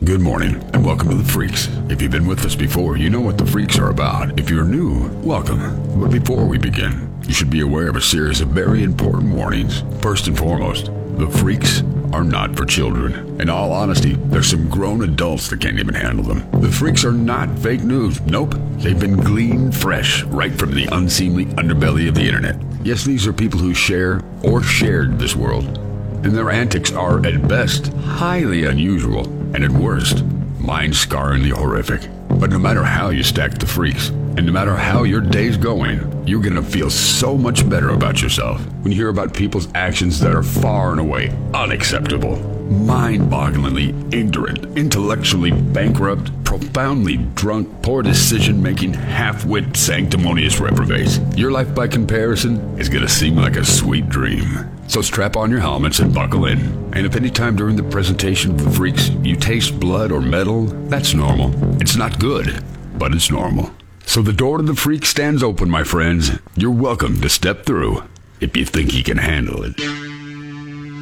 Good morning and welcome to the Freaks. If you've been with us before, you know what the Freaks are about. If you're new, welcome. But before we begin, you should be aware of a series of very important warnings. First and foremost, the Freaks are not for children. In all honesty, there's some grown adults that can't even handle them. The Freaks are not fake news. Nope. They've been gleaned fresh right from the unseemly underbelly of the internet. Yes, these are people who share or shared this world and their antics are, at best, highly unusual, and at worst, mind scarringly horrific. But no matter how you stack the freaks, and no matter how your day's going, you're gonna feel so much better about yourself when you hear about people's actions that are far and away unacceptable, mind bogglingly ignorant, intellectually bankrupt, profoundly drunk, poor decision making, half wit, sanctimonious reprobates. Your life, by comparison, is gonna seem like a sweet dream. So strap on your helmets and buckle in. And if any time during the presentation of the freaks you taste blood or metal, that's normal. It's not good, but it's normal. So the door to the freak stands open, my friends. You're welcome to step through if you think you can handle it.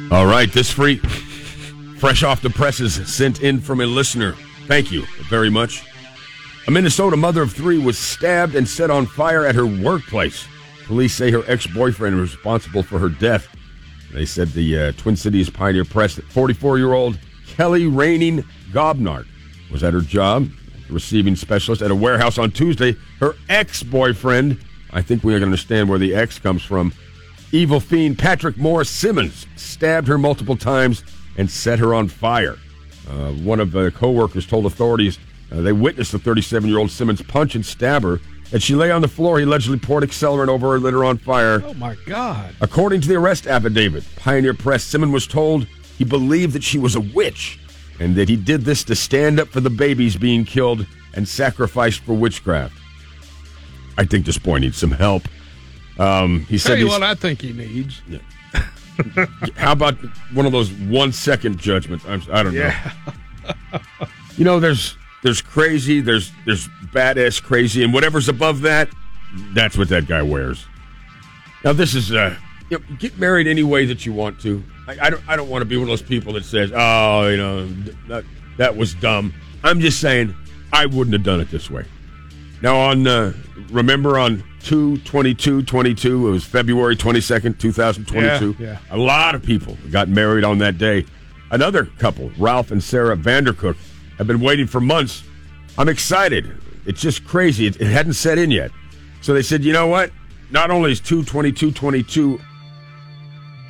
All right, this freak, fresh off the presses, sent in from a listener. Thank you very much. A Minnesota mother of three was stabbed and set on fire at her workplace. Police say her ex boyfriend was responsible for her death. They said the uh, Twin Cities Pioneer Press that 44 year old Kelly Raining Gobnart was at her job, receiving specialist at a warehouse on Tuesday. Her ex boyfriend, I think we can understand where the ex comes from, evil fiend Patrick Morris Simmons, stabbed her multiple times and set her on fire. Uh, one of the co workers told authorities uh, they witnessed the 37 year old Simmons punch and stab her as she lay on the floor, he allegedly poured accelerant over her, lit her on fire. Oh, my God. According to the arrest affidavit, Pioneer Press, Simmons was told he believed that she was a witch and that he did this to stand up for the babies being killed and sacrificed for witchcraft. I think this boy needs some help. Um, he said, Tell you what I think he needs. Yeah. "How about one of those one-second judgments?" I'm, I don't know. Yeah. You know, there's there's crazy, there's there's badass crazy, and whatever's above that, that's what that guy wears. Now this is uh, you know, get married any way that you want to. I, I don't I don't want to be one of those people that says, oh, you know, that that was dumb. I'm just saying I wouldn't have done it this way. Now on uh, remember on 2 22 22 it was February 22nd 2022 Yeah, yeah. a lot of people got married on that day another couple Ralph and Sarah Vandercook have been waiting for months I'm excited it's just crazy it, it hadn't set in yet so they said you know what not only is 2 22 22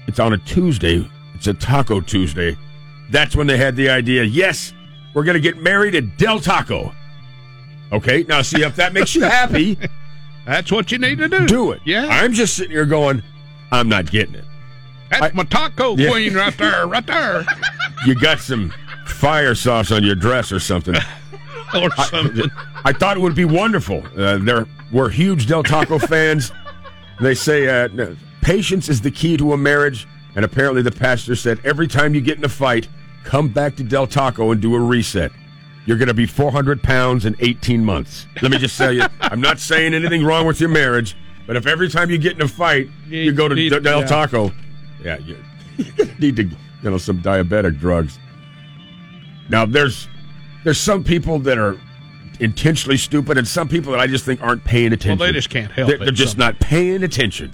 it's on a Tuesday it's a Taco Tuesday that's when they had the idea yes we're going to get married at Del Taco Okay, now see if that makes you happy, That's what you need to do. do it. Yeah. I'm just sitting here going, I'm not getting it. That's I- my taco Yeah. queen right there, right there. You got some fire sauce on your dress or something. or something. I thought it would be wonderful. Uh, they're, we're huge Del Taco fans. They say uh, patience is the key to a marriage, and apparently the pastor said every time you get in a fight, come back to Del Taco and do a reset. You're going to be 400 pounds in 18 months. Let me just tell you, I'm not saying anything wrong with your marriage, but if every time you get in a fight, you go to Need- Del yeah. Taco, yeah, you need to, you know, some diabetic drugs. Now, there's there's some people that are intentionally stupid, and some people that I just think aren't paying attention. they just can't help They're, it, they're just not paying attention.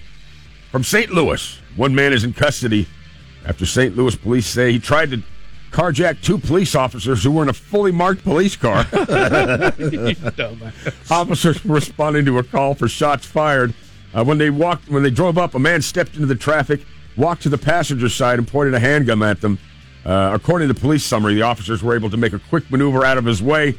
From St. Louis, one man is in custody after St. Louis police say he tried to carjack two police officers who were in a fully marked police car. Officers were responding to a call for shots fired. Uh, when they walked, when they drove up, a man stepped into the traffic, walked to the passenger side, and pointed a handgun at them. Uh, according to the police summary, the officers were able to make a quick maneuver out of his way,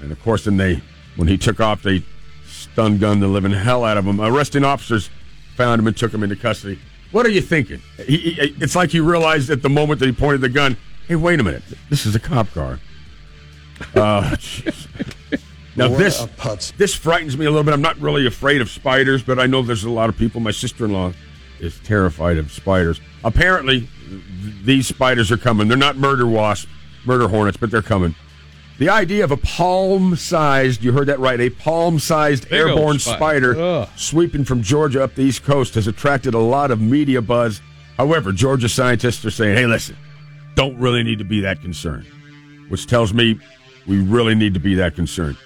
and of course, then they, when he took off, they stun gunned the living hell out of him. Arresting officers found him and took him into custody. What are you thinking? He, he, it's like he realized at the moment that he pointed the gun, "Hey, wait a minute, this is a cop car." Uh. Now What this this frightens me a little bit. I'm not really afraid of spiders, but I know there's a lot of people. My sister-in-law is terrified of spiders. Apparently, these spiders are coming. They're not murder wasps, murder hornets, but they're coming. The idea of a palm-sized, you heard that right, a palm-sized airborne spider. spider sweeping from Georgia up the East Coast has attracted a lot of media buzz. However, Georgia scientists are saying, hey, listen, don't really need to be that concerned. which tells me we really need to be that concerned.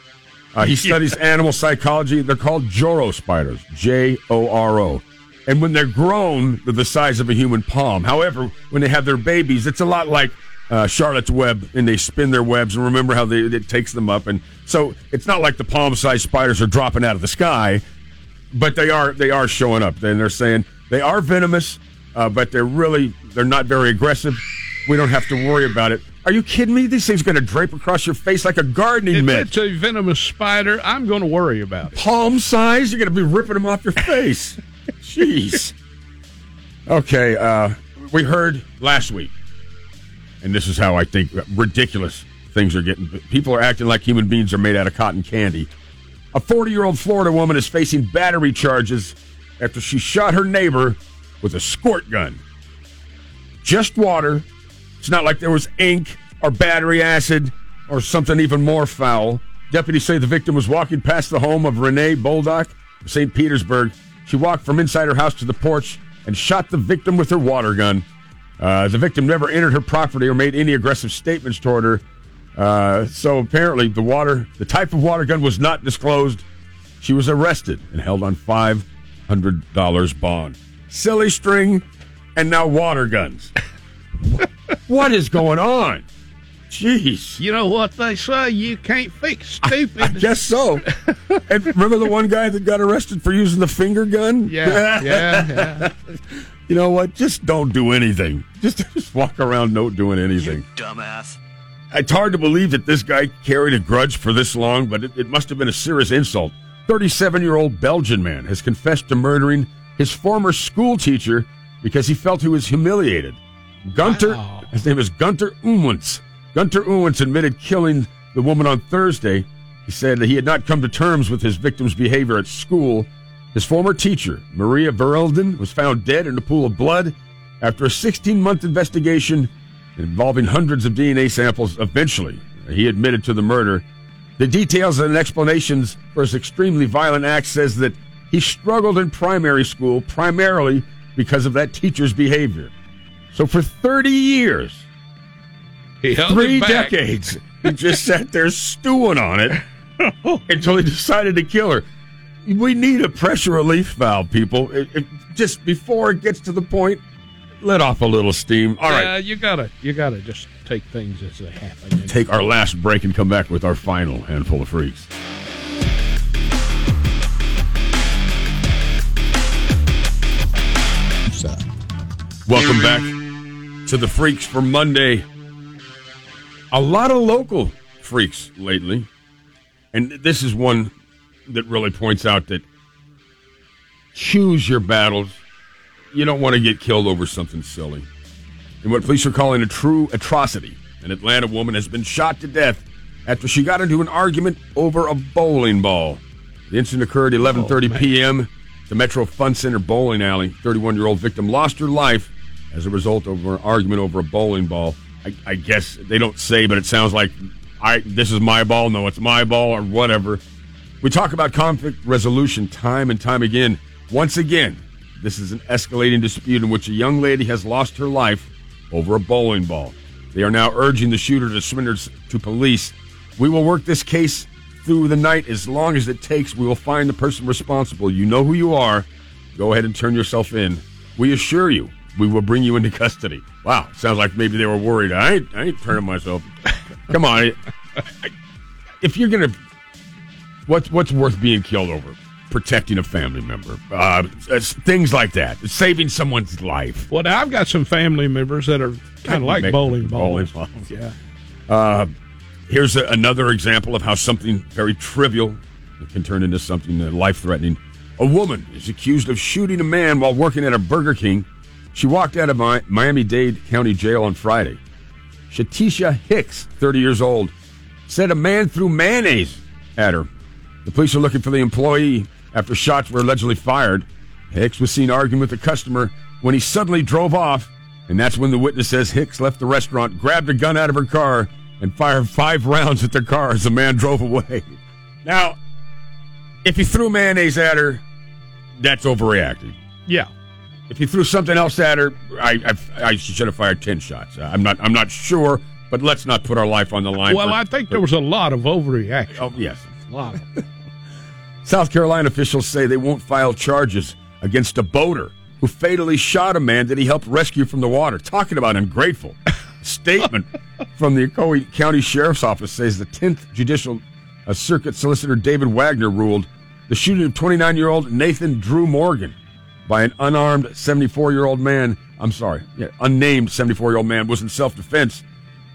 Uh, he studies animal psychology. They're called Joro spiders, J O R O. And when they're grown, they're the size of a human palm. However, when they have their babies, it's a lot like uh, Charlotte's Web, and they spin their webs. And remember how they, it takes them up, and so it's not like the palm-sized spiders are dropping out of the sky, but they are they are showing up. And they're saying they are venomous, uh, but they're really they're not very aggressive. We don't have to worry about it. Are you kidding me? These things are going to drape across your face like a gardening If mitt. it's a venomous spider, I'm going to worry about it. Palm size? You're going to be ripping them off your face. Jeez. Okay, uh, we heard last week, and this is how I think ridiculous things are getting. People are acting like human beings are made out of cotton candy. A 40 year old Florida woman is facing battery charges after she shot her neighbor with a squirt gun. Just water. It's not like there was ink or battery acid or something even more foul. Deputies say the victim was walking past the home of Renee Boldock St. Petersburg. She walked from inside her house to the porch and shot the victim with her water gun. Uh, the victim never entered her property or made any aggressive statements toward her. Uh, so apparently, the water, the type of water gun was not disclosed. She was arrested and held on five hundred dollars bond. Silly string, and now water guns. what is going on? Jeez. You know what they say? You can't fix stupid. I guess so. and remember the one guy that got arrested for using the finger gun? yeah, yeah, yeah. You know what? Just don't do anything. Just, just walk around not doing anything. Dumbass. It's hard to believe that this guy carried a grudge for this long, but it, it must have been a serious insult. 37 year old Belgian man has confessed to murdering his former school teacher because he felt he was humiliated. Gunter, Wow. his name is Gunter Uwents. Gunter Uwents admitted killing the woman on Thursday. He said that he had not come to terms with his victim's behavior at school. His former teacher, Maria Verlinden, was found dead in a pool of blood after a 16 month investigation involving hundreds of DNA samples. Eventually, he admitted to the murder. The details and explanations for his extremely violent act says that he struggled in primary school primarily because of that teacher's behavior. So for 30 years, three decades, he just sat there stewing on it until he decided to kill her. We need a pressure relief valve, people. It, it- just before it gets to the point, let off a little steam. All right. Yeah, you gotta, you gotta just take things as they happen. take our last break and come back with our final handful of freaks. Welcome back to the freaks for Monday. A lot of local freaks lately. And this is one that really points out that choose your battles. You don't want to get killed over something silly. In what police are calling a true atrocity, an Atlanta woman has been shot to death after she got into an argument over a bowling ball. The incident occurred at 11:30 p.m. at the Metro Fun Center bowling alley. 31-year-old victim lost her life as a result of an argument over a bowling ball. I, I guess they don't say, but it sounds like I this is my ball. No, it's my ball or whatever. We talk about conflict resolution time and time again. Once again, this is an escalating dispute in which a young lady has lost her life over a bowling ball. They are now urging the shooter to surrender to police. We will work this case through the night as long as it takes. We will find the person responsible. You know who you are. Go ahead and turn yourself in. We assure you, we will bring you into custody. Wow, sounds like maybe they were worried. I ain't, I ain't turning myself. Come on. If you're gonna, what's what's worth being killed over? Protecting a family member, uh, things like that, saving someone's life. Well, now I've got some family members that are kind of like bowling bowling balls. balls. Yeah. Here's a, another example of how something very trivial can turn into something uh, life threatening. A woman is accused of shooting a man while working at a Burger King. She walked out of Mi- Miami Dade County Jail on Friday. Shatisha Hicks, 30 years old, said a man threw mayonnaise at her. The police are looking for the employee after shots were allegedly fired. Hicks was seen arguing with a customer when he suddenly drove off, and that's when the witness says Hicks left the restaurant, grabbed a gun out of her car, and fired five rounds at the car as the man drove away. Now, if he threw mayonnaise at her, that's overreacting. Yeah. If he threw something else at her, I, I, I should have fired ten shots. I'm not. I'm not sure. but let's not put our life on the line. Well, for- I think there was a lot of overreaction. Oh, yes. A lot of. South Carolina officials say they won't file charges against a boater who fatally shot a man that he helped rescue from the water. Talking about ungrateful. Statement from the Oconee County Sheriff's Office says the 10th Judicial uh, Circuit Solicitor David Wagner ruled the shooting of 29 year old Nathan Drew Morgan by an unarmed 74 year old man. I'm sorry, yeah, unnamed 74 year old man was in self defense.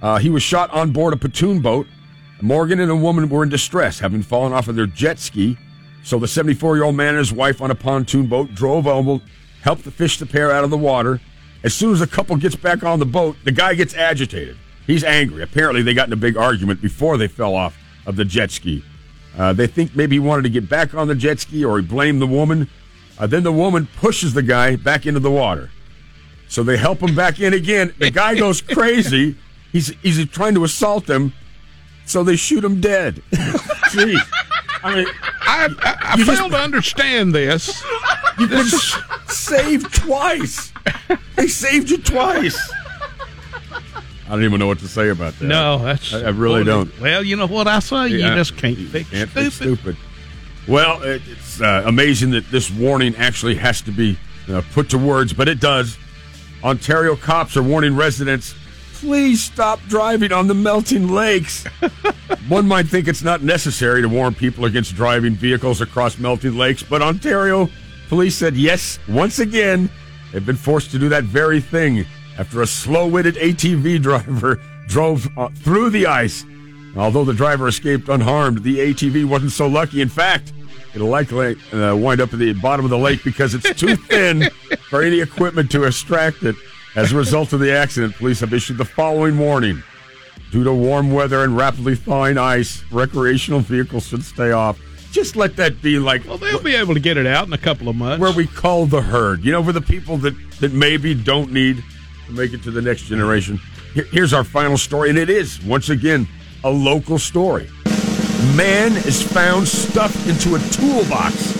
Uh, he was shot on board a pontoon boat. Morgan and a woman were in distress, having fallen off of their jet ski. So the 74 year old man and his wife on a pontoon boat drove over, helped to fish the pair out of the water. As soon as the couple gets back on the boat, the guy gets agitated. He's angry. Apparently, they got in a big argument before they fell off of the jet ski. Uh, they think maybe he wanted to get back on the jet ski or he blamed the woman. Uh, then the woman pushes the guy back into the water. So they help him back in again. The guy goes crazy. He's he's trying to assault them. So they shoot him dead. Gee, I mean, I, I, I You just- fail to understand this. you've been s- saved twice. They saved you twice. I don't even know what to say about that. No, that's. I- I really don't. Well, you know what I say? Yeah. You just can't fix Can't stupid. be stupid. Well, it's uh, amazing that this warning actually has to be uh, put to words, but it does. Ontario cops are warning residents please stop driving on the melting lakes. One might think it's not necessary to warn people against driving vehicles across melting lakes, but Ontario police said yes, once again, they've been forced to do that very thing after a slow witted ATV driver drove uh, through the ice. Although the driver escaped unharmed, the ATV wasn't so lucky. In fact, it'll likely uh, wind up at the bottom of the lake because it's too thin for any equipment to extract it. As a result of the accident, police have issued the following warning. Due to warm weather and rapidly thawing ice, recreational vehicles should stay off. Just let that be like Well, they'll be able to get it out in a couple of months. where we call the herd. You know, for the people that, that maybe don't need to make it to the next generation. Here's our final story, and it is, once again, a local story. A man is found stuffed into a toolbox